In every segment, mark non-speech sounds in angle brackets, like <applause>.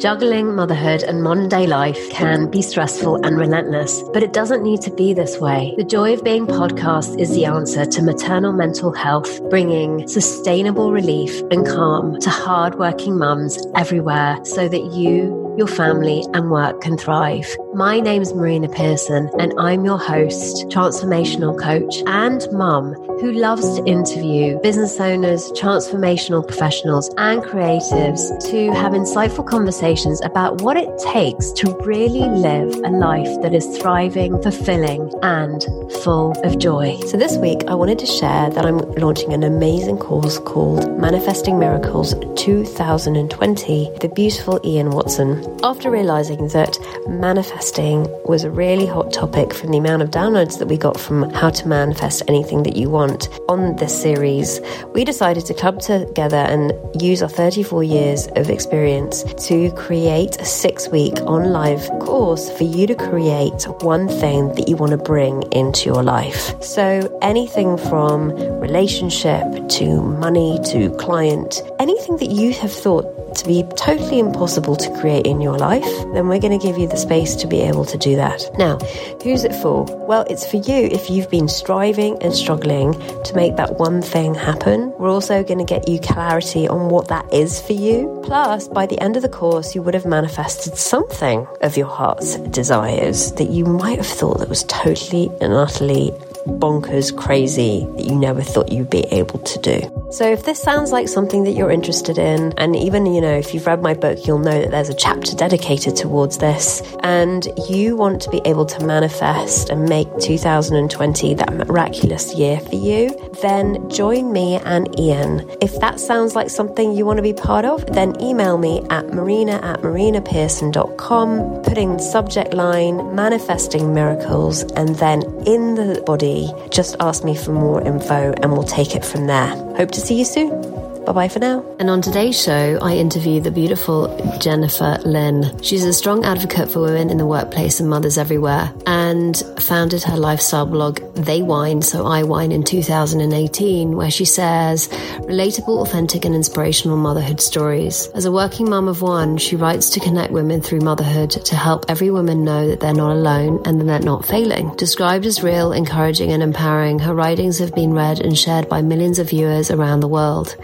Juggling motherhood and modern day life can be stressful and relentless, but it doesn't need to be this way. The Joy of Being podcast is the answer to maternal mental health, bringing sustainable relief and calm to hardworking mums everywhere so that you your family and work can thrive. My name's Marina Pearson, and I'm your host, transformational coach, and mum who loves to interview business owners, transformational professionals, and creatives to have insightful conversations about what it takes to really live a life that is thriving, fulfilling, and full of joy. So, this week, I wanted to share that I'm launching an amazing course called Manifesting Miracles 2020, the beautiful Ian Watson. After realizing that manifesting was a really hot topic from the amount of downloads that we got from how to manifest anything that you want on this series, we decided to club together and use our 34 years of experience to create a six week on live course for you to create one thing that you want to bring into your life. So anything from relationship to money to client, anything that you have thought to be totally impossible to create in your life, then we're going to give you the space to be able to do that. Now, who's it for? Well, it's for you if you've been striving and struggling to make that one thing happen. We're also going to get you clarity on what that is for you. Plus, by the end of the course, you would have manifested something of your heart's desires that you might have thought that was totally and utterly bonkers crazy that you never thought you'd be able to do. So if this sounds like something that you're interested in, and even, you know, if you've read my book, you'll know that there's a chapter dedicated towards this, and you want to be able to manifest and make 2020 that miraculous year for you, then join me and Ian. If that sounds like something you want to be part of, then email me at marina at marinapearson.com, putting the subject line manifesting miracles, and then in the body, just ask me for more info and we'll take it from there. Hope to see you soon. Bye bye for now. And on today's show, I interview the beautiful Jennifer Lynn. She's a strong advocate for women in the workplace and mothers everywhere, and founded her lifestyle blog, They Whine, So I Wine, in 2018, where she says relatable, authentic, and inspirational motherhood stories. As a working mum of one, she writes to connect women through motherhood to help every woman know that they're not alone and that they're not failing. Described as real, encouraging, and empowering, her writings have been read and shared by millions of viewers around the world.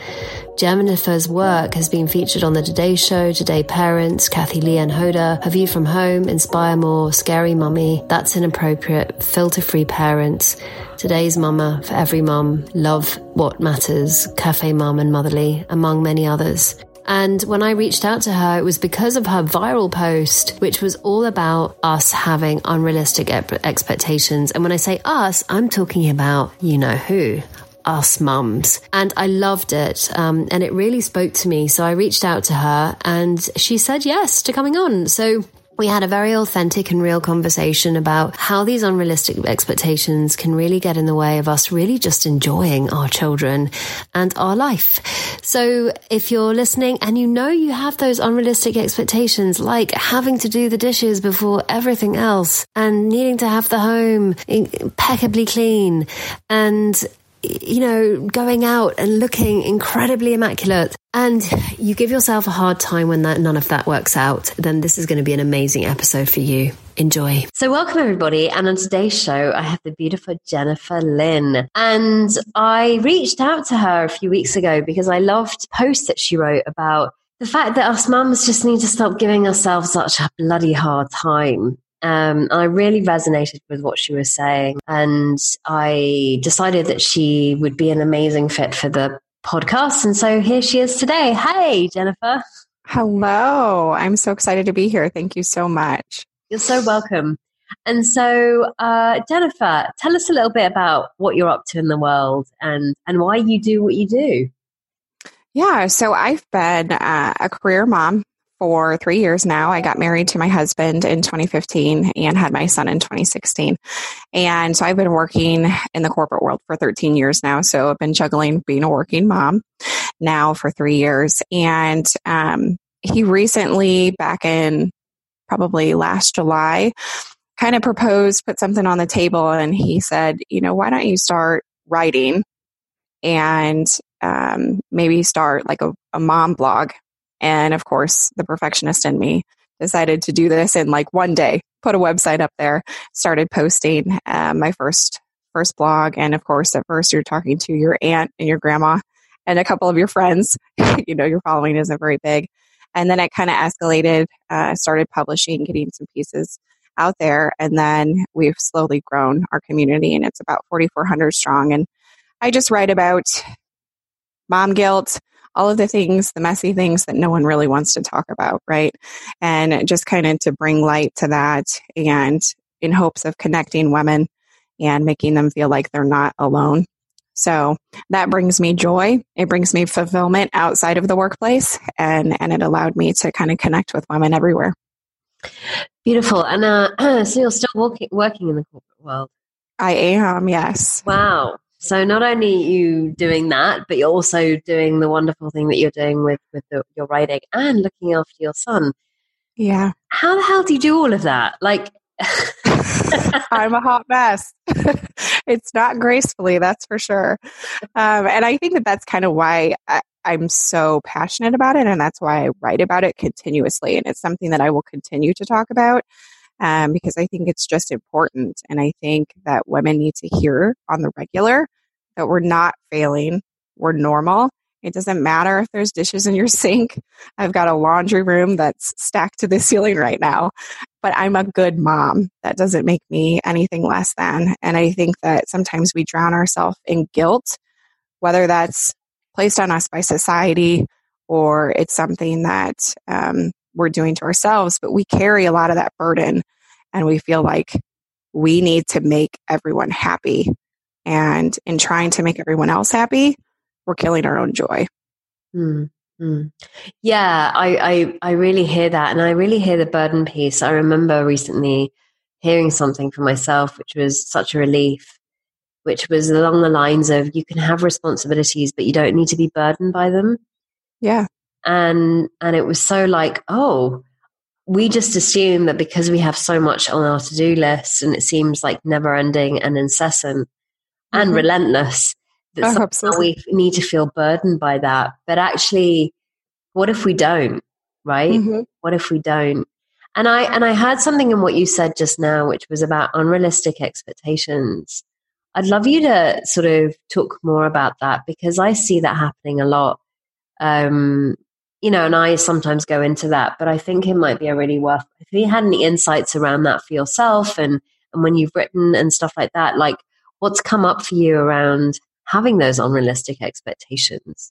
Jennifer's work has been featured on The Today Show, Today Parents, Kathie Lee and Hoda, A View from Home, Inspire More, Scary Mummy, That's Inappropriate, Filter Free Parents, Today's Mama, For Every Mum, Love What Matters, Cafe Mum and Motherly, among many others. And when I reached out to her, it was because of her viral post, which was all about us having unrealistic expectations. And when I say us, I'm talking about you know who us mums. And I loved it. Um, and it really spoke to me. So I reached out to her and she said yes to coming on. So we had a very authentic and real conversation about how these unrealistic expectations can really get in the way of us really just enjoying our children and our life. So if you're listening and you know you have those unrealistic expectations, like having to do the dishes before everything else and needing to have the home impeccably clean and you know, going out and looking incredibly immaculate, and you give yourself a hard time when that, none of that works out, then this is going to be an amazing episode for you. Enjoy. So, welcome everybody. And on today's show, I have the beautiful Jennifer Lynn. And I reached out to her a few weeks ago because I loved posts that she wrote about the fact that us mums just need to stop giving ourselves such a bloody hard time um, I really resonated with what she was saying. And I decided that she would be an amazing fit for the podcast. And so here she is today. Hey, Jennifer. Hello. I'm so excited to be here. Thank you so much. You're so welcome. And so, uh, Jennifer, tell us a little bit about what you're up to in the world and, and why you do what you do. Yeah, so I've been uh, a career mom for three years now. I got married to my husband in 2015 and had my son in 2016. And so I've been working in the corporate world for 13 years now. So I've been juggling being a working mom now for three years. And um, he recently, back in probably last July, kind of proposed, put something on the table, and he said, you know, why don't you start writing and um, maybe start like a, a mom blog And of course, the perfectionist in me decided to do this in like one day, put a website up there, started posting uh, my first first blog. And of course, at first you're talking to your aunt and your grandma and a couple of your friends. <laughs> you know, your following isn't very big. And then it kind of escalated, uh, started publishing, getting some pieces out there. And then we've slowly grown our community and it's about 4,400 strong. And I just write about mom guilt, all of the things, the messy things that no one really wants to talk about, right? And just kind of to bring light to that and in hopes of connecting women and making them feel like they're not alone. So that brings me joy. It brings me fulfillment outside of the workplace and, and it allowed me to kind of connect with women everywhere. Beautiful. And uh, <clears throat> so you're still working, working in the corporate world? I am, yes. Wow. So not only you doing that, but you're also doing the wonderful thing that you're doing with with the, your writing and looking after your son. Yeah. How the hell do you do all of that? Like, <laughs> I'm a hot mess. <laughs> it's not gracefully, that's for sure. Um, and I think that that's kind of why I, I'm so passionate about it, and that's why I write about it continuously. And it's something that I will continue to talk about um, because I think it's just important. And I think that women need to hear on the regular that we're not failing, we're normal. It doesn't matter if there's dishes in your <laughs> sink. I've got a laundry room that's stacked to the ceiling right now, but I'm a good mom. That doesn't make me anything less than. And I think that sometimes we drown ourselves in guilt, whether that's placed on us by society or it's something that um, we're doing to ourselves, but we carry a lot of that burden and we feel like we need to make everyone happy. And in trying to make everyone else happy, we're killing our own joy. Mm-hmm. Yeah, I, I, I really hear that. And I really hear the burden piece. I remember recently hearing something for myself, which was such a relief, which was along the lines of you can have responsibilities, but you don't need to be burdened by them. Yeah and and it was so like oh we just assume that because we have so much on our to-do list and it seems like never ending and incessant mm-hmm. and relentless that oh, we need to feel burdened by that. But actually what if we don't right? Mm-hmm. what if we don't? And i and i heard something in what you said just now which was about unrealistic expectations. I'd love you to sort of talk more about that because i see that happening a lot. Um, you know, and I sometimes go into that, but I think it might be a really worth if you had any insights around that for yourself and and when you've written and stuff like that, like what's come up for you around having those unrealistic expectations?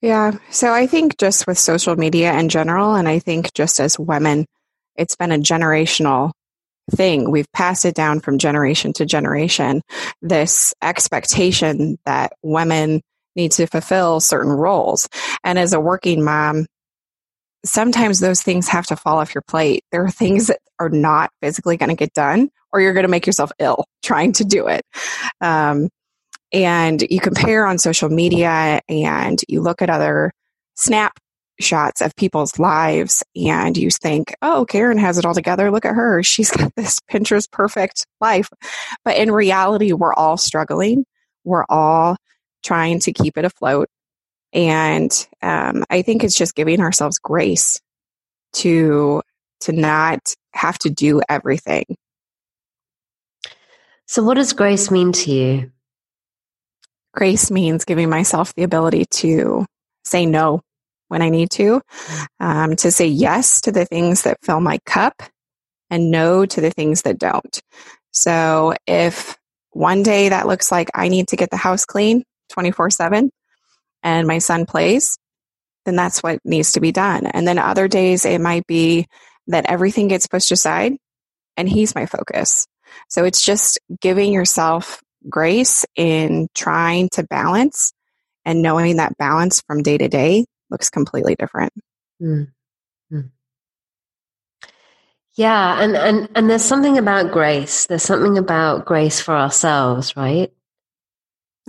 Yeah. So I think just with social media in general, and I think just as women, it's been a generational thing. We've passed it down from generation to generation. This expectation that women need to fulfill certain roles. And as a working mom, sometimes those things have to fall off your plate. There are things that are not physically going to get done, or you're going to make yourself ill <laughs> trying to do it. Um, and you compare on social media and you look at other snapshots of people's lives and you think, oh, Karen has it all together. Look at her. She's <laughs> got this Pinterest perfect life. But in reality, we're all struggling. We're all trying to keep it afloat. And um, I think it's just giving ourselves grace to to not have to do everything. So, what does grace mean to you? Grace means giving myself the ability to say no when I need to, um, to say yes to the things that fill my cup and no to the things that don't. So, if one day that looks like I need to get the house clean, 24 7 and my son plays, then that's what needs to be done. And then other days it might be that everything gets pushed aside and he's my focus. So it's just giving yourself grace in trying to balance and knowing that balance from day to day looks completely different. Mm-hmm. Yeah, and, and and there's something about grace. There's something about grace for ourselves, right?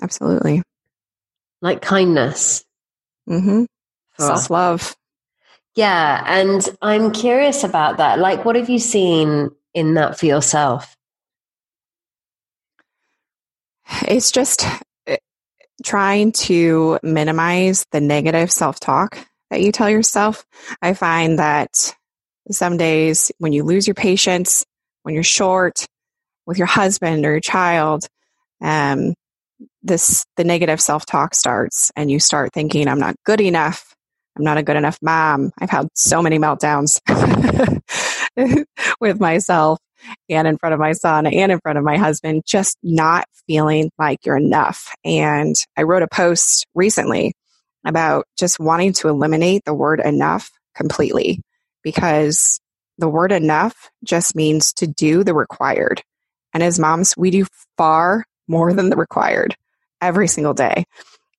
Absolutely like kindness. Mm-hmm. Self love. Yeah. And I'm curious about that. Like, what have you seen in that for yourself? It's just eh, trying to minimize the negative self talk that you tell yourself. I find that some days when you lose your patience, when you're short with your husband or your child, um, this the negative self-talk starts and you start thinking i'm not good enough. I'm not a good enough mom. I've had so many meltdowns <laughs> with myself and in front of my son and in front of my husband just not feeling like you're enough. And i wrote a post recently about just wanting to eliminate the word enough completely because the word enough just means to do the required. And as moms we do far more than the required every single day.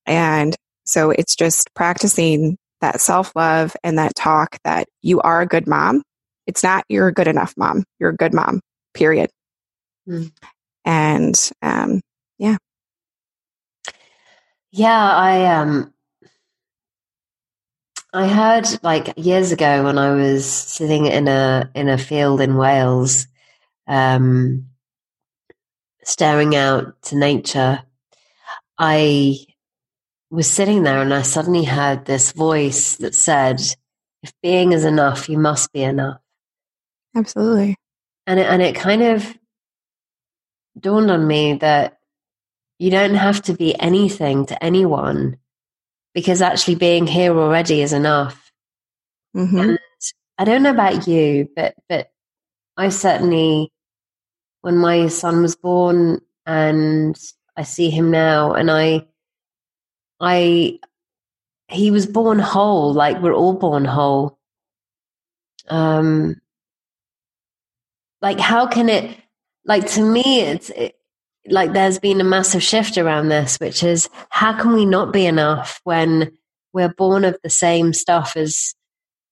And so it's just practicing that self love and that talk that you are a good mom. It's not you're a good enough mom. You're a good mom, period. Mm. And um, yeah. Yeah, I um I heard like years ago when I was sitting in a in a field in Wales, um, staring out to nature, I was sitting there and I suddenly heard this voice that said, if being is enough, you must be enough. Absolutely. And it, and it kind of dawned on me that you don't have to be anything to anyone because actually being here already is enough. Mm-hmm. And I don't know about you, but, but I certainly when my son was born and I see him now and I I he was born whole, like we're all born whole. Um like how can it like to me it's it, like there's been a massive shift around this which is how can we not be enough when we're born of the same stuff as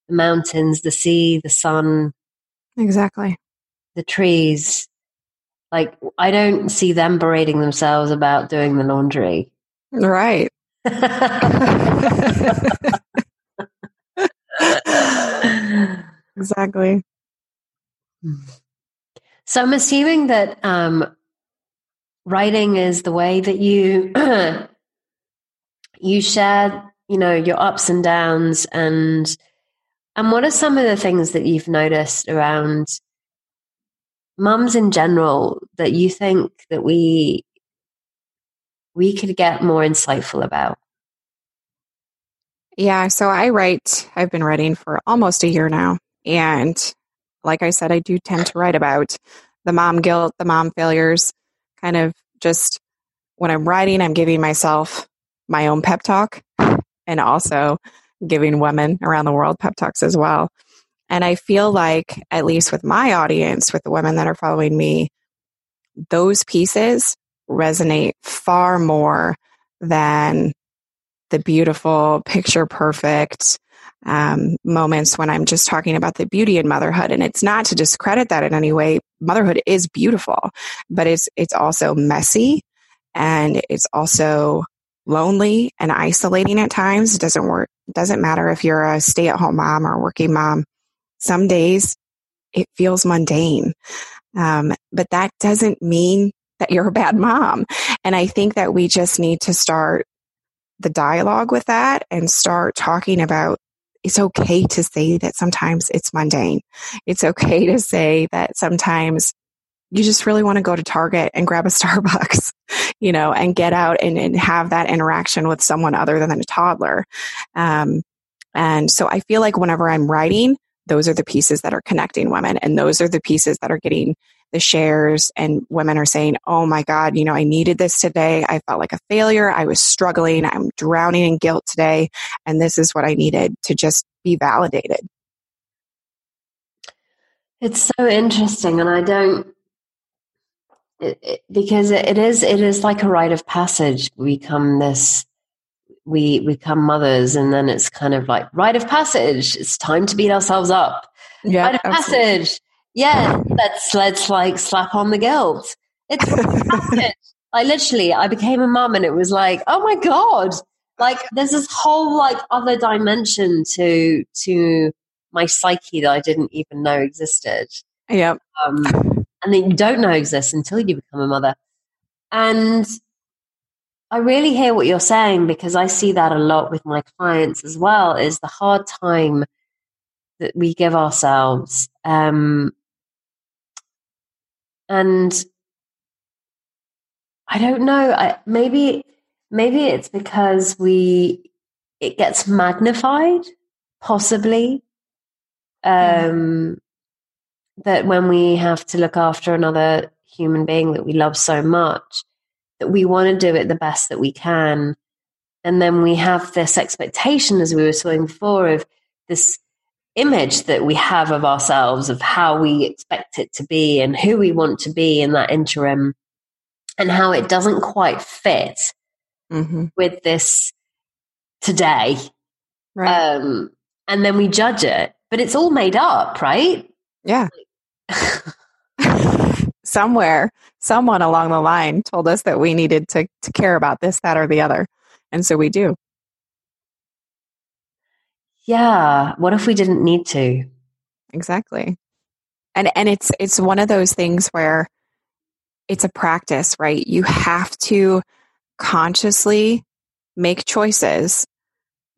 the mountains the sea the sun? Exactly. The trees like, I don't see them berating themselves about doing the laundry. Right. <laughs> exactly. So I'm assuming that um, writing is the way that you <clears throat> you share, you know, your ups and downs, and and what are some of the things that you've noticed around mums in general that you think that we we could get more insightful about? Yeah, so I write, I've been writing for almost a year now. And like I said, I do tend to write about the mom guilt, the mom failures, kind of just when I'm writing, I'm giving myself my own pep talk and also giving women around the world pep talks as well. And I feel like, at least with my audience, with the women that are following me, those pieces resonate far more than the beautiful, picture perfect um, moments when I'm just talking about the beauty in motherhood. And it's not to discredit that in any way. Motherhood is beautiful, but it's it's also messy and it's also lonely and isolating at times. It doesn't work. Doesn't matter if you're a stay at home mom or working mom. Some days it feels mundane. Um, but that doesn't mean that you're a bad mom. And I think that we just need to start the dialogue with that and start talking about it's okay to say that sometimes it's mundane. It's okay to say that sometimes you just really want to go to Target and grab a <laughs> Starbucks, you know, and get out and, and have that interaction with someone other than a toddler. Um, and so I feel like whenever I'm writing, those are the pieces that are connecting women and those are the pieces that are getting the shares and women are saying oh my god you know i needed this today. I felt like a failure. I was struggling. I'm drowning in guilt today and this is what i needed to just be validated. It's so interesting and i don't it, it, because it is it is like a rite of passage. We come this we become mothers and then it's kind of like rite of passage. It's time to beat ourselves up. Yeah, rite of absolutely. passage. Yeah let's let's like slap on the guilt. It's <laughs> like literally i became a mom and it was like oh my god. Like there's this whole like other dimension to to my psyche that i didn't even know existed. Yeah. Um, and that you don't know exists until you become a mother. And I really hear what you're saying because I see that a lot with my clients as well is the hard time that we give ourselves. Um, and I don't know, I, maybe maybe it's because we it gets magnified possibly um, that when we have to look after another human being that we love so much that we want to do it the best that we can and then we have this expectation as we were saying before of this image that we have of ourselves of how we expect it to be and who we want to be in that interim and how it doesn't quite fit mm-hmm. with this today right. um, and then we judge it but it's all made up right yeah <laughs> somewhere someone along the line told us that we needed to, to care about this that or the other and so we do yeah. What if we didn't need to? Exactly. And and it's it's one of those things where it's a practice, right? You have to consciously make choices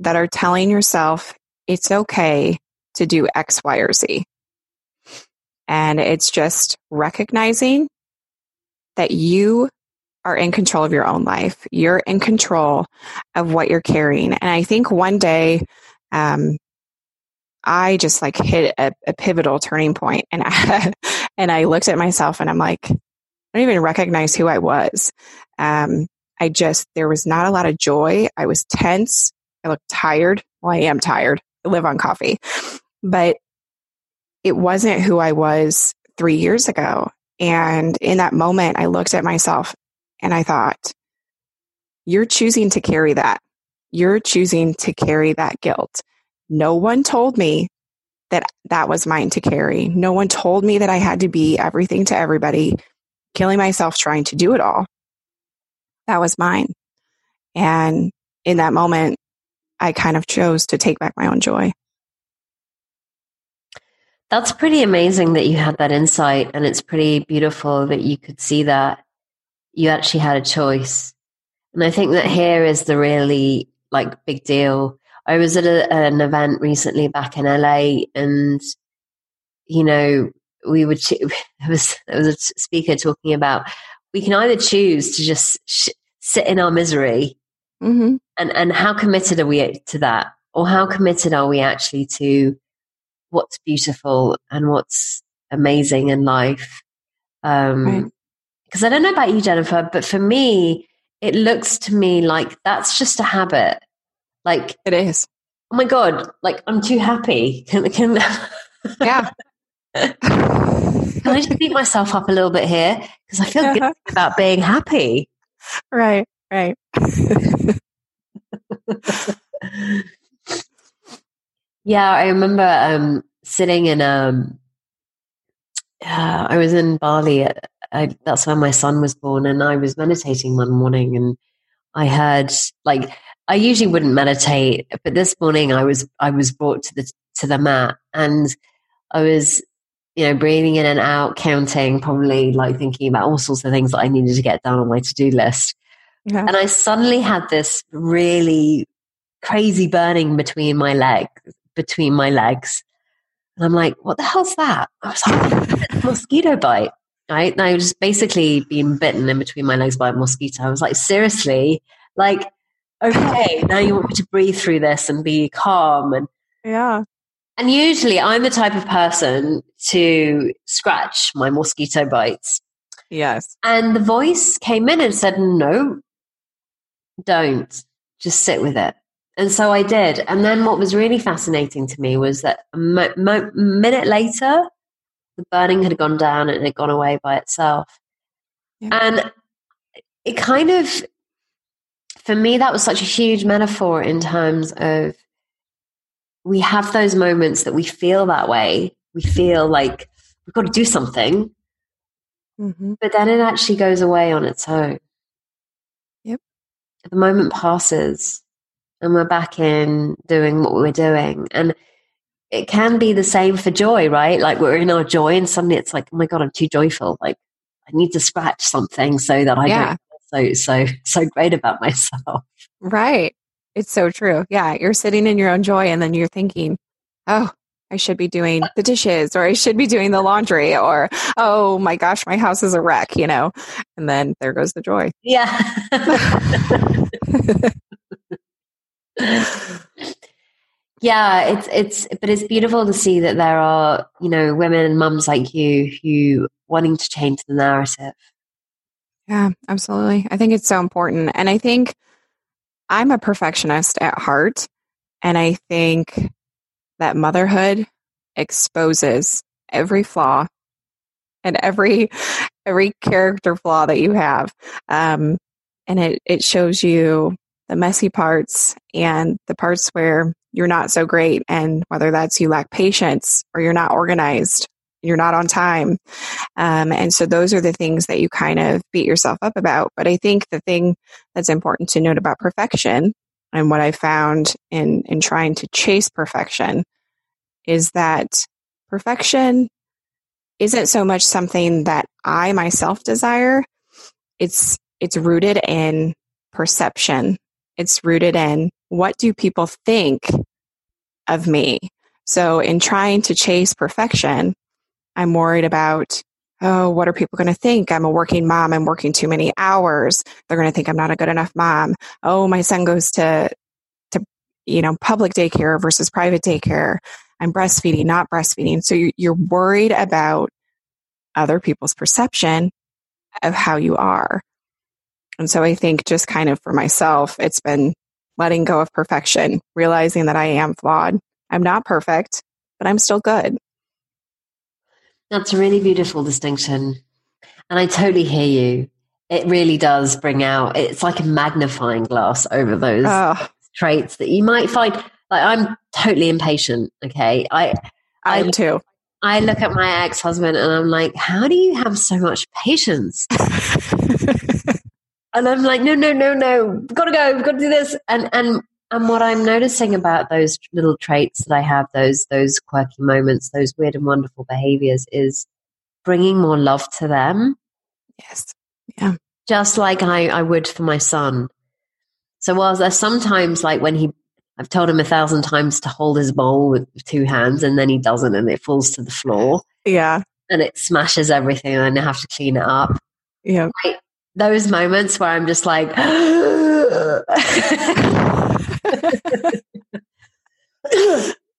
that are telling yourself it's okay to do X, Y, or Z. And it's just recognizing that you are in control of your own life. You're in control of what you're carrying. And I think one day um, I just like hit a, a pivotal turning point and I, <laughs> and I looked at myself and I'm like, I don't even recognize who I was. Um, I just, there was not a lot of joy. I was tense. I looked tired. Well, I am tired. I live on coffee, but it wasn't who I was three years ago. And in that moment, I looked at myself and I thought, you're choosing to carry that you're choosing to carry that guilt. No one told me that that was mine to carry. No one told me that I had to be everything to everybody, killing myself trying to do it all. That was mine. And in that moment, I kind of chose to take back my own joy. That's pretty amazing that you had that insight, and it's pretty beautiful that you could see that you actually had a choice. And I think that here is the really like big deal. I was at a, an event recently back in LA, and you know, we would. <laughs> There was there was a speaker talking about we can either choose to just sh- sit in our misery, mm-hmm. and and how committed are we to that, or how committed are we actually to what's beautiful and what's amazing in life? Um, right because I don't know about you, Jennifer, but for me, it looks to me like that's just a habit. Like it is. Oh my god! Like I'm too happy. <laughs> Can, can yeah. can I just beat myself up a little bit here because I feel good uh-huh. about being happy. Right. Right. <laughs> <laughs> yeah, I remember um, sitting in um, uh, I was in Bali. I, that's where my son was born, and I was meditating one morning, and I heard like I usually wouldn't meditate, but this morning I was I was brought to the to the mat, and I was you know breathing in and out, counting, probably like thinking about all sorts of things that I needed to get done on my to do list, yeah. and I suddenly had this really crazy burning between my leg between my legs. And I'm like, what the hell's that? I was like, <laughs> mosquito bite right? And I was just basically being bitten in between my legs by a mosquito. I was like, seriously? Like, okay, now you want me to breathe through this and be calm and yeah. And usually I'm the type of person to scratch my mosquito bites. Yes. And the voice came in and said, no, don't. Just sit with it. And so I did. And then what was really fascinating to me was that a mo- mo- minute later, the burning had gone down and it had gone away by itself. Yeah. And it kind of, for me, that was such a huge metaphor in terms of we have those moments that we feel that way. We feel like we've got to do something, mm-hmm. but then it actually goes away on its own. Yep. The moment passes and we're back in doing what we're doing. And it can be the same for joy, right? Like we're in our joy and suddenly it's like, oh my God, I'm too joyful. Like I need to scratch something so that I yeah. don't feel so so so great about myself. Right. It's so true. Yeah, you're sitting in your own joy and then you're thinking, "Oh, I should be doing the dishes or I should be doing the laundry or oh my gosh, my house is a wreck, you know." And then there goes the joy. Yeah. <laughs> <laughs> yeah, it's it's but it's beautiful to see that there are, you know, women and mums like you who wanting to change the narrative. Yeah, absolutely. I think it's so important. And I think I'm a perfectionist at heart. And I think that motherhood exposes every flaw and every every character flaw that you have. Um, and it, it shows you the messy parts and the parts where you're not so great and whether that's you lack patience or you're not organized you're not on time. Um, and so those are the things that you kind of beat yourself up about. But I think the thing that's important to note about perfection and what I found in, in trying to chase perfection is that perfection isn't so much something that I myself desire. It's, it's rooted in perception. It's rooted in what do people think of me? So in trying to chase perfection, I'm worried about, oh, what are people going to think? I'm a working mom. I'm working too many hours. They're going to think I'm not a good enough mom. Oh, my son goes to, to, you know, public daycare versus private daycare. I'm breastfeeding, not breastfeeding. So you're worried about other people's perception of how you are. And so I think just kind of for myself, it's been letting go of perfection, realizing that I am flawed. I'm not perfect, but I'm still good. That's a really beautiful distinction. And I totally hear you. It really does bring out, it's like a magnifying glass over those oh. traits that you might find. Like, I'm totally impatient. Okay. I, I am too. I look at my ex husband and I'm like, how do you have so much patience? <laughs> and I'm like, no, no, no, no, we've got to go, we've got to do this. And, and and what I'm noticing about those little traits that I have, those those quirky moments, those weird and wonderful behaviors, is bringing more love to them. Yes. Yeah. Just like I, I would for my son. So whilst there's sometimes like when he I've told him a thousand times to hold his bowl with two hands and then he doesn't and it falls to the floor. Yeah. And it smashes everything and I have to clean it up. Yeah. Those moments where I'm just like <gasps>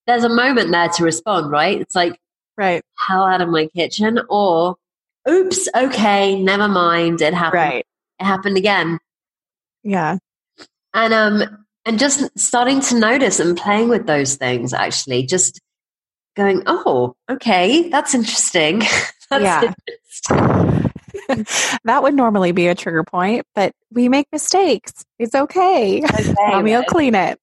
there's a moment there to respond, right? It's like, right, hell out of my kitchen, or oops, okay, never mind, it happened. Right. It happened again. Yeah. And um and just starting to notice and playing with those things actually, just going, oh, okay, that's interesting. <laughs> that's yeah. Interesting. <laughs> that would normally be a trigger point, but we make mistakes. It's okay. okay <laughs> Mommy will clean it.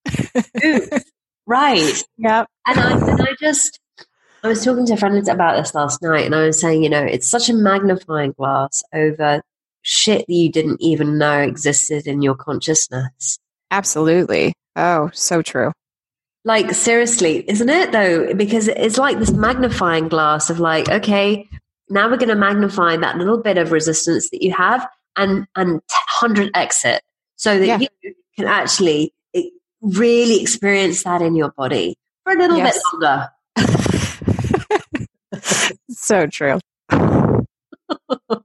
right. <laughs> Yep. And I, and I just, I was talking to a friend about this last night, and I was saying, you know, it's such a magnifying glass over shit that you didn't even know existed in your consciousness. Absolutely. Oh, so true. Like, seriously, isn't it though? Because it's like this magnifying glass of like, okay, now we're going to magnify that little bit of resistance that you have and and 100x it so that yeah. you can actually really experience that in your body for a little yes. bit longer. <laughs> so true. <laughs> but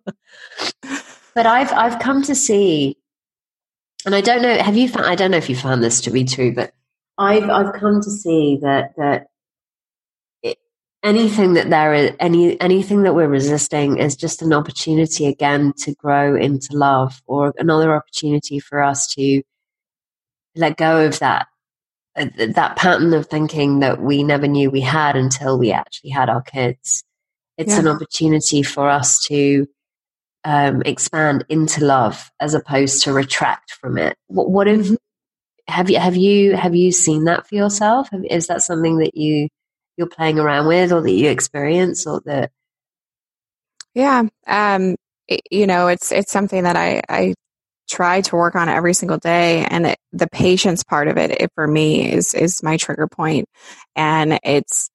I've I've come to see, and I don't know. Have you found? I don't know if you found this to be true, but I've I've come to see that that anything that there is any anything that we're resisting is just an opportunity again to grow into love or another opportunity for us to let go of that uh, that pattern of thinking that we never knew we had until we actually had our kids it's yeah. an opportunity for us to um, expand into love as opposed to retract from it what, what if mm-hmm. have you have you have you seen that for yourself is that something that you you're playing around with or that you experience or that yeah um it, you know it's it's something that i i try to work on every single day and it, the patience part of it, it for me is is my trigger point and it's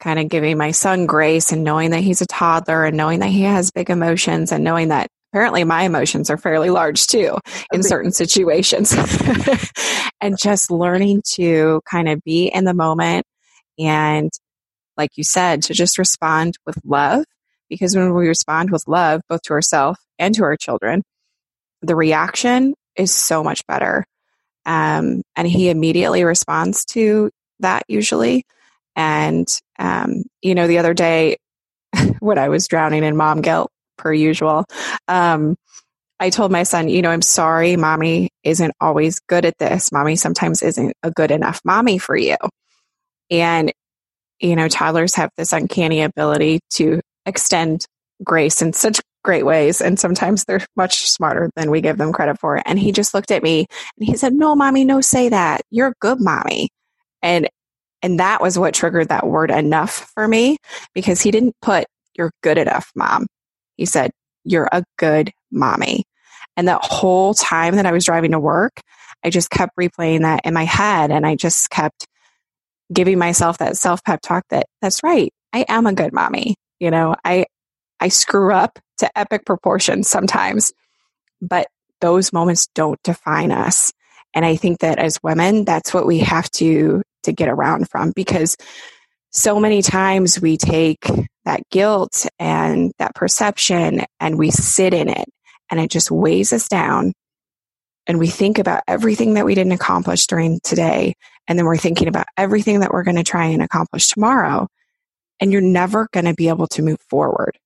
kind of giving my son grace and knowing that he's a toddler and knowing that he has big emotions and knowing that apparently my emotions are fairly large too in certain situations. <laughs> and just learning to kind of be in the moment and, like you said, to just respond with love. Because when we respond with love, both to ourselves and to our children, the reaction is so much better. Um, and he immediately responds to that usually. And, um, you know, the other day <laughs> when I was drowning in mom guilt, per usual, um, I told my son, you know, I'm sorry, mommy isn't always good at this. Mommy sometimes isn't a good enough mommy for you. And, you know, toddlers have this uncanny ability to extend grace in such great ways. And sometimes they're much smarter than we give them credit for. And he just looked at me and he said, No, mommy, no, say that. You're a good mommy. And and that was what triggered that word enough for me because he didn't put you're good enough, mom. He said, You're a good mommy. And that whole time that I was driving to work, I just kept replaying that in my head and I just kept giving myself that self pep talk that that's right. I am a good mommy. You know, I I screw up to epic proportions sometimes, but those moments don't define us. And I think that as women, that's what we have to to get around from because so many times we take that guilt and that perception and we sit in it and it just weighs us down and we think about everything that we didn't accomplish during today and then we're thinking about everything that we're going to try and accomplish tomorrow and you're never going to be able to move forward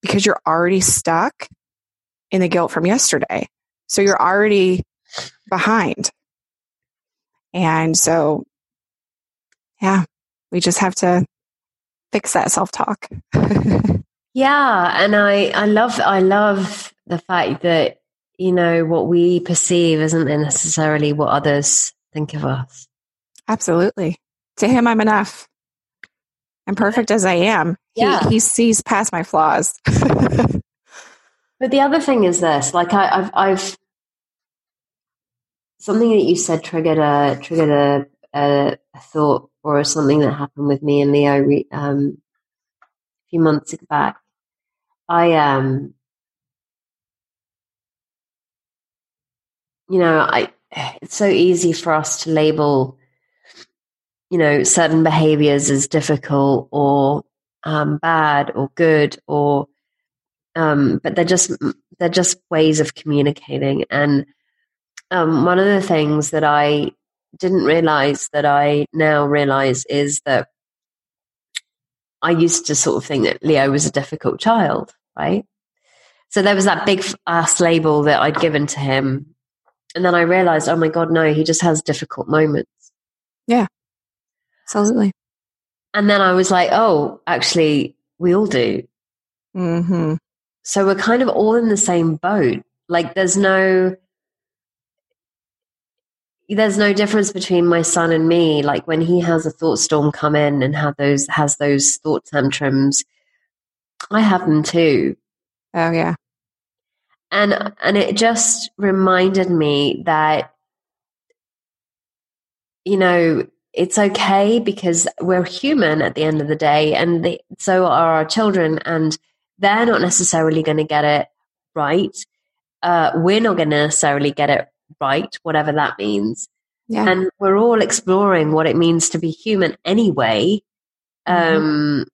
because you're already stuck in the guilt from yesterday. So you're already behind. And so, yeah, we just have to fix that self talk. <laughs> yeah. And I, I love, I love the fact that, you know, what we perceive isn't necessarily what others think of us. Absolutely. To him, I'm enough. I'm perfect as I am. Yeah. He, he sees past my flaws. <laughs> but the other thing is this: like I, have I've something that you said triggered a triggered a, a, a thought or something that happened with me and Leo um, a few months back. I um, you know, I it's so easy for us to label you know certain behaviors as difficult or um, bad or good or um, but they're just they're just ways of communicating. And um, one of the things that i didn't realize that i now realize is that i used to sort of think that leo was a difficult child right? So there was that big ass label that i'd given to him. And then i realized oh my god no he just has difficult moments. Yeah Absolutely. And then I was like, oh, actually, we all do. Mm-hmm. So we're kind of all in the same boat. Like there's no there's no difference between my son and me. Like when he has a thought storm come in and have those has those thought tantrums, I have them too. Oh yeah. And and it just reminded me that you know it's okay because we're human at the end of the day, and the, so are our children, and they're not necessarily going to get it right. Uh, we're not going to necessarily get it right, whatever that means. Yeah. And we're all exploring what it means to be human anyway. Mm-hmm. Um,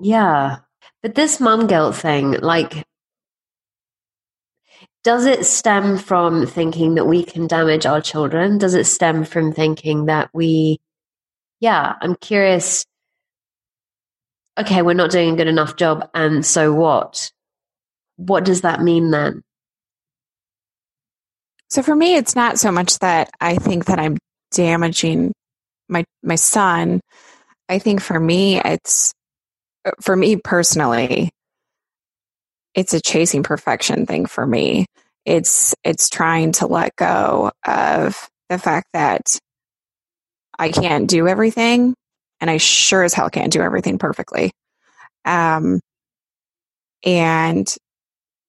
yeah. But this mom guilt thing, like, does it stem from thinking that we can damage our children? Does it stem from thinking that we yeah, I'm curious. Okay, we're not doing a good enough job. And so what? What does that mean then? So for me, it's not so much that I think that I'm damaging my my son. I think for me, it's for me personally, it's a chasing perfection thing for me. It's it's trying to let go of the fact that I can't do everything, and I sure as hell can't do everything perfectly. Um, and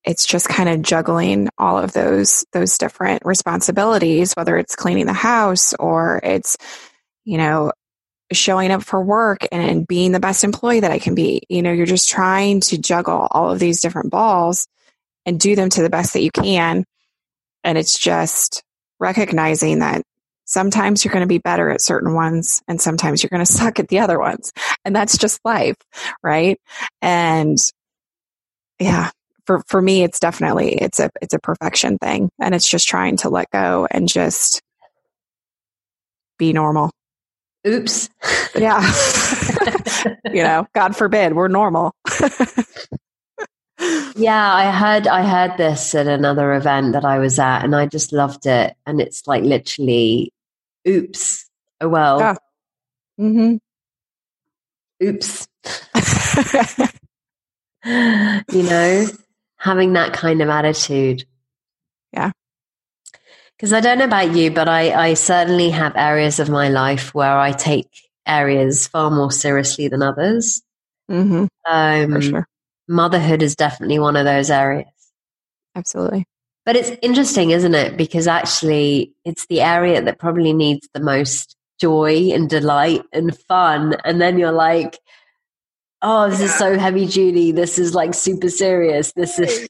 it's just kind of juggling all of those those different responsibilities, whether it's cleaning the house or it's you know showing up for work and, and being the best employee that I can be. You know, you're just trying to juggle all of these different balls and do them to the best that you can. And it's just recognizing that sometimes you're going to be better at certain ones and sometimes you're going <laughs> to suck at the other ones. And that's just life, right? And yeah, for for me it's definitely it's a it's a perfection thing and it's just trying to let go and just be normal. Oops. Yeah. <laughs> you know, God forbid we're normal. yeah, I heard I heard this at another event that I was at and I just loved it. And it's like literally oops. Oh well. Yeah. Mm-hmm. Oops. you know, having that kind of attitude. Yeah. Because I don't know about you, but I, I certainly have areas of my life where I take areas far more seriously than others. Mm-hmm. Um, For sure. Motherhood is definitely one of those areas. Absolutely. But it's interesting, isn't it? Because actually, it's the area that probably needs the most joy and delight and fun. And then you're like, oh, this yeah. is so heavy duty. This is like super serious. This is.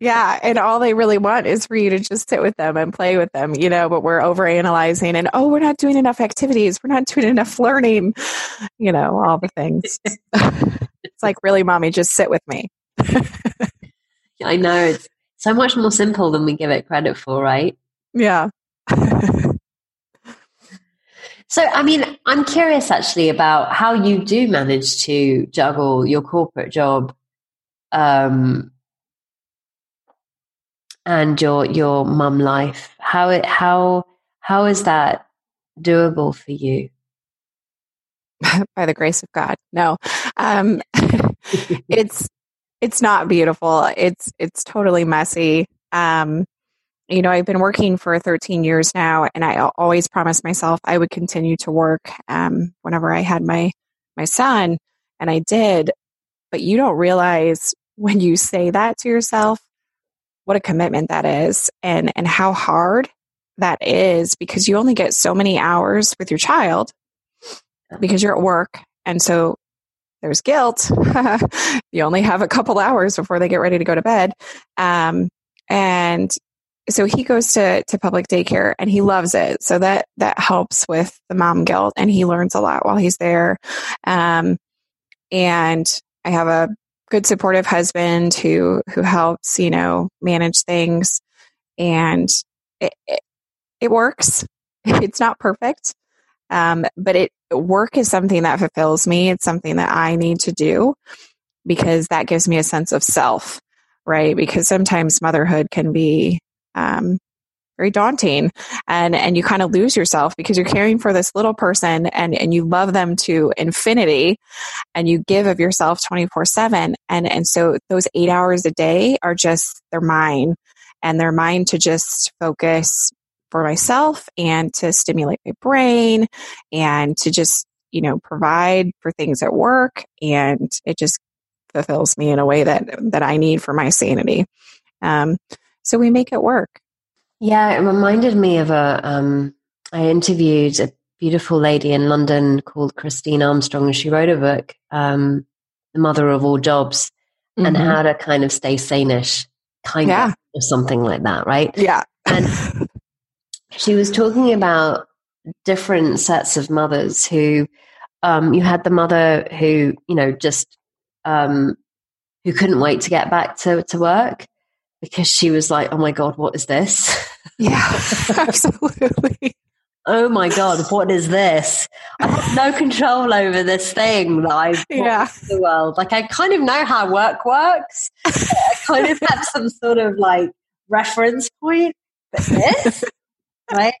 Yeah. And all they really want is for you to just sit with them and play with them, you know, but we're over analyzing and, oh, we're not doing enough activities. We're not doing enough learning, you know, all the things. <laughs> it's like, really, mommy, just sit with me. <laughs> I know. It's so much more simple than we give it credit for, right? Yeah. <laughs> So, I mean, I'm curious actually about how you do manage to juggle your corporate job um, and your your mum life. How it how how is that doable for you? <laughs> By the grace of God, no. Um, <laughs> it's it's not beautiful. It's it's totally messy. Um, you know, I've been working for 13 years now, and I always promised myself I would continue to work um, whenever I had my my son, and I did. But you don't realize when you say that to yourself what a commitment that is, and and how hard that is because you only get so many hours with your child because you're at work, and so there's guilt. <laughs> you only have a couple hours before they get ready to go to bed. Um, and so he goes to, to public daycare and he loves it. So that, that helps with the mom guilt and he learns a lot while he's there. Um, and I have a good supportive husband who, who helps, you know, manage things and it, it, it works. <laughs> It's not perfect. Um, but it work is something that fulfills me. It's something that I need to do because that gives me a sense of self, right? Because sometimes motherhood can be um, very daunting and and you kind of lose yourself because you're caring for this little person and and you love them to infinity and you give of yourself 24/7 and and so those 8 hours a day are just they're mine and they're mine to just focus for myself and to stimulate my brain and to just you know provide for things at work and it just fulfills me in a way that that I need for my sanity um, so we make it work. Yeah, it reminded me of a. Um, I interviewed a beautiful lady in London called Christine Armstrong, and she wrote a book, um, "The Mother of All Jobs," mm-hmm. and how to kind of stay sanish, kind yeah. of, or something like that, right? Yeah. And <laughs> she was talking about different sets of mothers who um, you had the mother who you know just um, who couldn't wait to get back to, to work because she was like, oh my God, what is this? Yeah, <laughs> absolutely. oh my God, what is this? I have no control over this thing that I've yeah. the world. Like, I kind of know how work works. I kind of have some sort of like reference point, but this, right?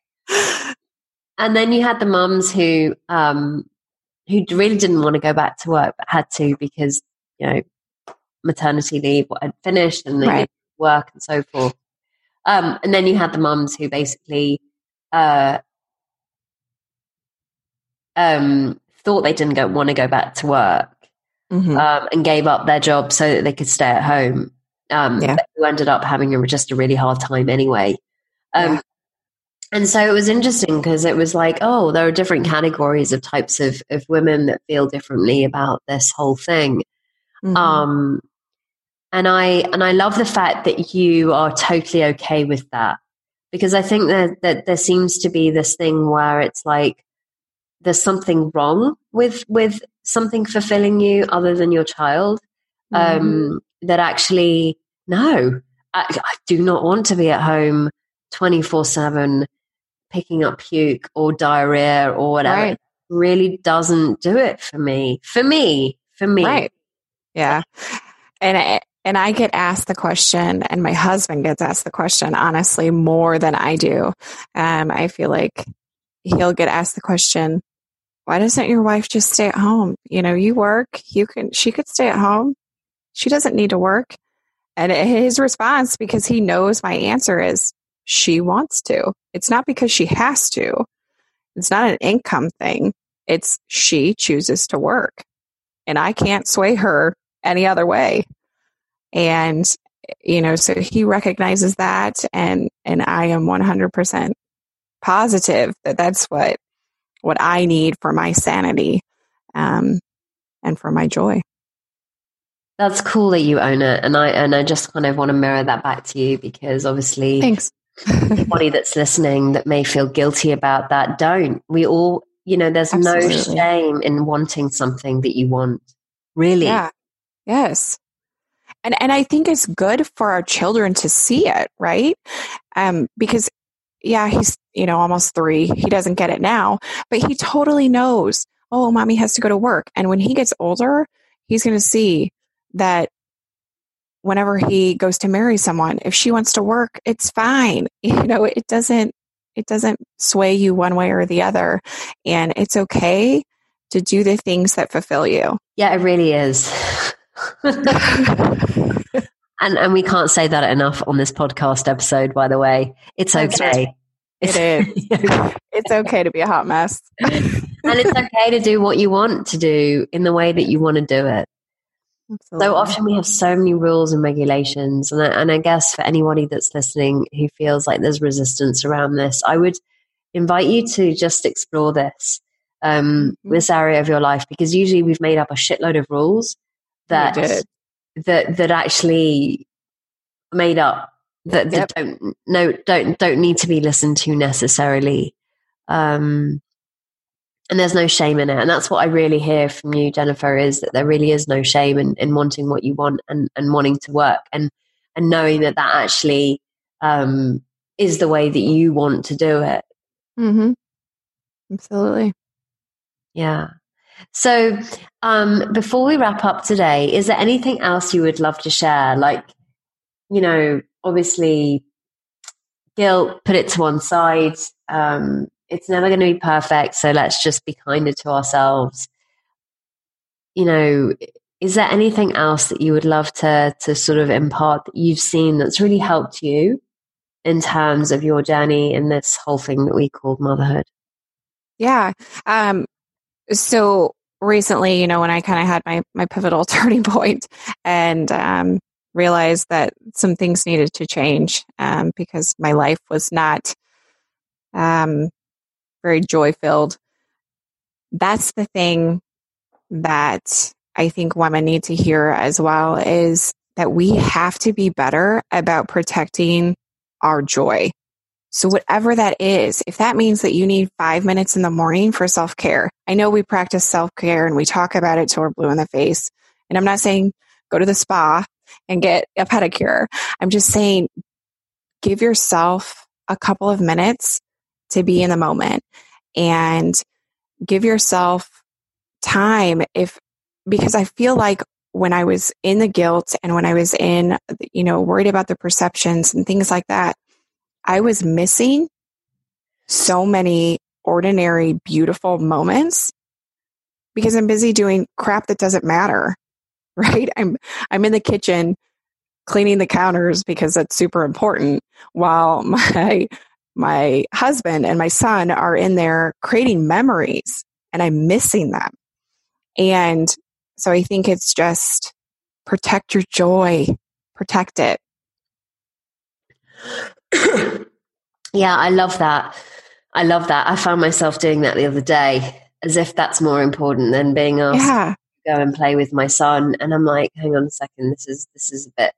And then you had the mums who, um, who really didn't want to go back to work, but had to because, you know, maternity leave had finished and they right work and so forth. Um, and then you had the mums who basically uh, um, thought they didn't go, want to go back to work mm-hmm. um, and gave up their job so that they could stay at home. Um, yeah. Who ended up having a, just a really hard time anyway. Um, yeah. And so it was interesting because it was like, oh, there are different categories of types of, of women that feel differently about this whole thing. Mm-hmm. Um, and I and I love the fact that you are totally okay with that because I think that that there seems to be this thing where it's like there's something wrong with with something fulfilling you other than your child. Mm-hmm. Um, that actually no, I, I do not want to be at home twenty four seven picking up puke or diarrhea or whatever. Right. really doesn't do it for me. For me, for me. Right. Yeah. And I, and I get asked the question, and my husband gets asked the question, honestly, more than I do. Um, I feel like he'll get asked the question, why doesn't your wife just stay at home? You know, you work, you can, she could stay at home. She doesn't need to work. And his response, because he knows my answer is she wants to. It's not because she has to. It's not an income thing. It's she chooses to work. And I can't sway her any other way. And, you know, so he recognizes that. And, and I am 100% positive that that's what, what I need for my sanity, um, and for my joy. That's cool that you own it. And I, and I just kind of want to mirror that back to you because obviously, thanks. Anybody that's listening that may feel guilty about that, don't. We all, you know, there's Absolutely. no shame in wanting something that you want. Really. Yeah. Yes. And and I think it's good for our children to see it, right? Um, because yeah, he's you know almost three. He doesn't get it now, but he totally knows. Oh, mommy has to go to work, and when he gets older, he's going to see that whenever he goes to marry someone, if she wants to work, it's fine. <laughs> You know, it doesn't it doesn't sway you one way or the other, and it's okay to do the things that fulfill you. Yeah, it really is. <laughs> and and we can't say that enough on this podcast episode. By the way, it's okay. <laughs> It is. it's okay to be a hot mess, and it's okay to do what you want to do in the way that you want to do it. Absolutely. So often we have so many rules and regulations, and I, and I guess for anybody that's listening who feels like there's resistance around this, I would invite you to just explore this um, mm-hmm. this area of your life because usually we've made up a shitload of rules that that that actually made up that, that yep. don't no don't don't need to be listened to necessarily um and there's no shame in it and that's what i really hear from you jennifer is that there really is no shame in, in wanting what you want and and wanting to work and and knowing that that actually um is the way that you want to do it mm-hmm absolutely yeah so, um, before we wrap up today, is there anything else you would love to share? Like, you know, obviously, guilt, put it to one side. Um, it's never going to be perfect. So let's just be kinder to ourselves. You know, is there anything else that you would love to, to sort of impart that you've seen that's really helped you in terms of your journey in this whole thing that we call motherhood? Yeah. Um, so recently, you know, when I kind of had my, my pivotal <laughs> turning point and um, realized that some things needed to change um, because my life was not um, very joy filled. That's the thing that I think women need to hear as well is that we have to be better about protecting our joy. So, whatever that is, if that means that you need five minutes in the morning for self care, I know we practice self care and we talk about it till we're blue in the face. And I'm not saying go to the spa and get a pedicure. I'm just saying give yourself a couple of minutes to be in the moment and give yourself time if, because I feel like when I was in the guilt and when I was in, you know, worried about the perceptions and things like that, I was missing so many ordinary, beautiful moments because I'm busy doing crap that doesn't matter. <laughs> Right? I'm I'm in the kitchen cleaning the counters because that's super important while <laughs> my my husband and my son are in there creating memories and I'm missing them. And so I think it's just protect your joy, protect it. <clears throat> yeah, I love that. I love that. I found myself doing that the other day, as if that's more important than being asked. Yeah. go and play with my son, and I'm like, hang on a second, this is this is a bit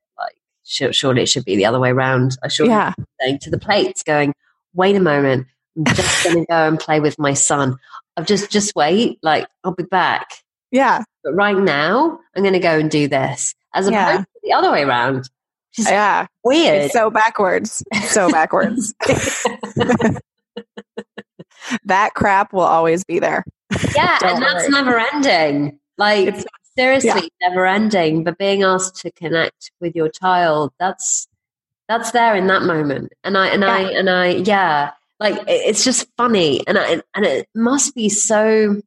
surely it should be the other way around. I should yeah. saying to the plates, going, wait a moment, I'm just <laughs> going to go and play with my son. I've just just wait, like I'll be back. Yeah. But right now, I'm going to go and do this, as opposed Yeah. to the other way around. Just Yeah. weird. It's so backwards. So backwards. <laughs> <laughs> that crap will always be there. yeah, Don't and that's worry. never ending. Like It's- seriously, never ending. But being asked to connect with your child, that's that's there in that moment. And I and I and I yeah, like it's just funny, and I, and it must be so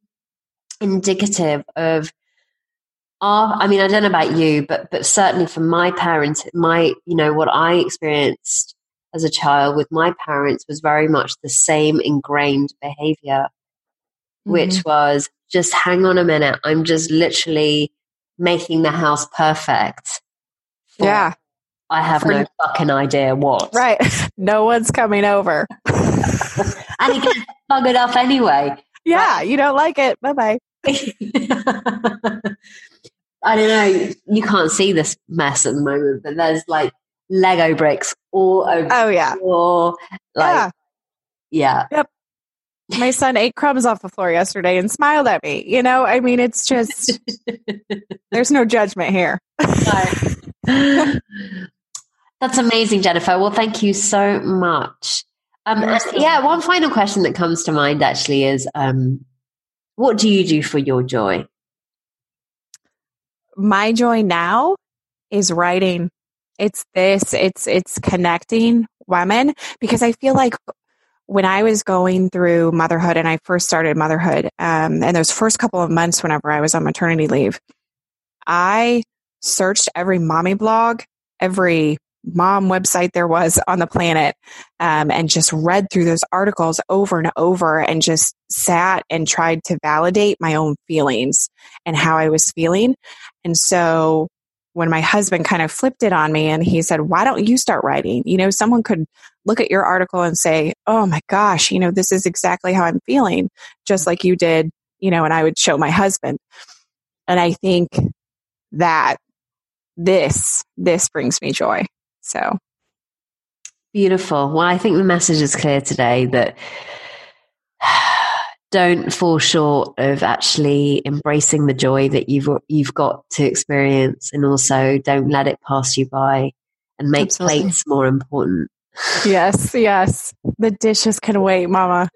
indicative of our. I mean, I don't know about you, but but certainly for my parents, my you know what I experienced as a child with my parents was very much the same ingrained behavior which mm-hmm. was just hang on a minute. I'm just literally making the house perfect. Yeah. I have For- no fucking idea what. Right. <laughs> No one's coming over. <laughs> And it gets buggered up anyway. Yeah. You don't like it. Bye bye. <laughs> I don't know. You can't see this mess at the moment, but there's like Lego bricks all over Oh, yeah. the floor. Like, yeah. My son ate crumbs off the floor yesterday and smiled at me. You know, I mean, it's just, <laughs> there's no judgment here. <laughs> That's amazing, Jennifer. Well, thank you so much. Um, and yeah, one final question that comes to mind actually is um, what do you do for your joy? My joy now is writing. It's this, it's, it's connecting women because I feel like when I was going through motherhood and I first started motherhood, um, and those first couple of months whenever I was on maternity leave, I searched every mommy blog, every mom website there was on the planet, um, and just read through those articles over and over and just sat and tried to validate my own feelings and how I was feeling. And so when my husband kind of flipped it on me and he said, Why don't you start writing? You know, someone could look at your article and say, Oh my gosh, you know, this is exactly how I'm feeling, just like you did, you know, and I would show my husband. And I think that this, this brings me joy. So, Beautiful. Well, I think the message is clear today that <sighs> don't fall short of actually embracing the joy that you've you've got to experience, and also don't let it pass you by, and make Absolutely. plates more important. Yes, yes, the dishes can wait, mama.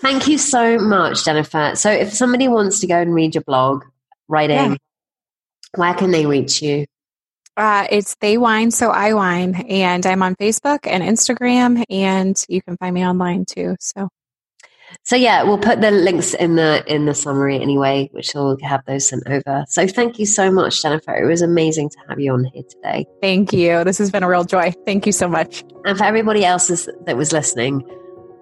Thank you so much, Jennifer. So, if somebody wants to go and read your blog, writing, Yeah. where can they reach you? Uh, it's They Whine, So I Wine. And I'm on Facebook and Instagram, and you can find me online too. So, So yeah, we'll put the links in the in the summary anyway, which will have those sent over. So thank you so much, Jennifer. It was amazing to have you on here today. thank you. This has been a real joy. Thank you so much. And for everybody else that was listening,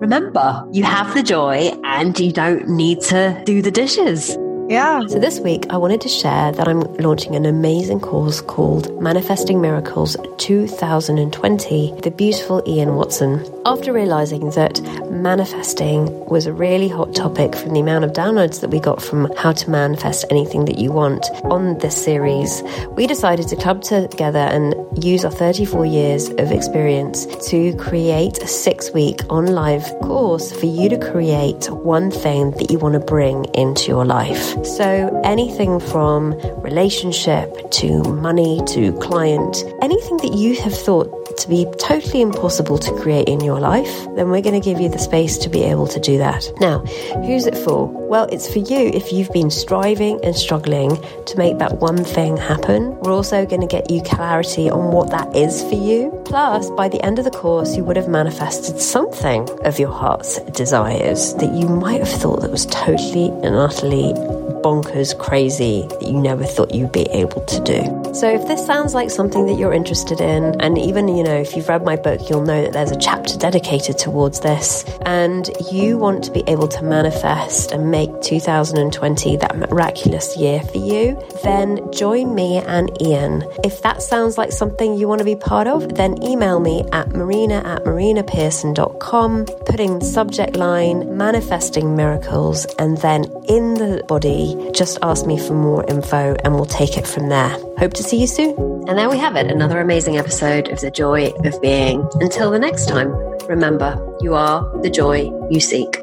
remember you have the joy and you don't need to do the dishes. Yeah. So, this week, I wanted to share that I'm launching an amazing course called Manifesting Miracles 2020, the beautiful Ian Watson. After realizing that manifesting was a really hot topic from the amount of downloads that we got from How to Manifest Anything That You Want on this series, we decided to club together and use our 34 years of experience to create a six week on live course for you to create one thing that you want to bring into your life. So, anything from relationship to money to client, anything that you have thought to be totally impossible to create in your life, then we're going to give you the space to be able to do that. Now, who's it for? Well, it's for you if you've been striving and struggling to make that one thing happen. We're also going to get you clarity on what that is for you. Plus, by the end of the course, you would have manifested something of your heart's desires that you might have thought that was totally and utterly bonkers crazy that you never thought you'd be able to do. So if this sounds like something that you're interested in, and even, you know, if you've read my book, you'll know that there's a chapter dedicated towards this, and you want to be able to manifest and make 2020 that miraculous year for you, then join me and Ian. If that sounds like something you want to be part of, then email me at marina at marinapearson.com, putting the subject line manifesting miracles, and then in the body, just ask me for more info and we'll take it from there. Hope to see you soon. And there we have it, another amazing episode of The Joy of Being. Until the next time, remember, you are the joy you seek.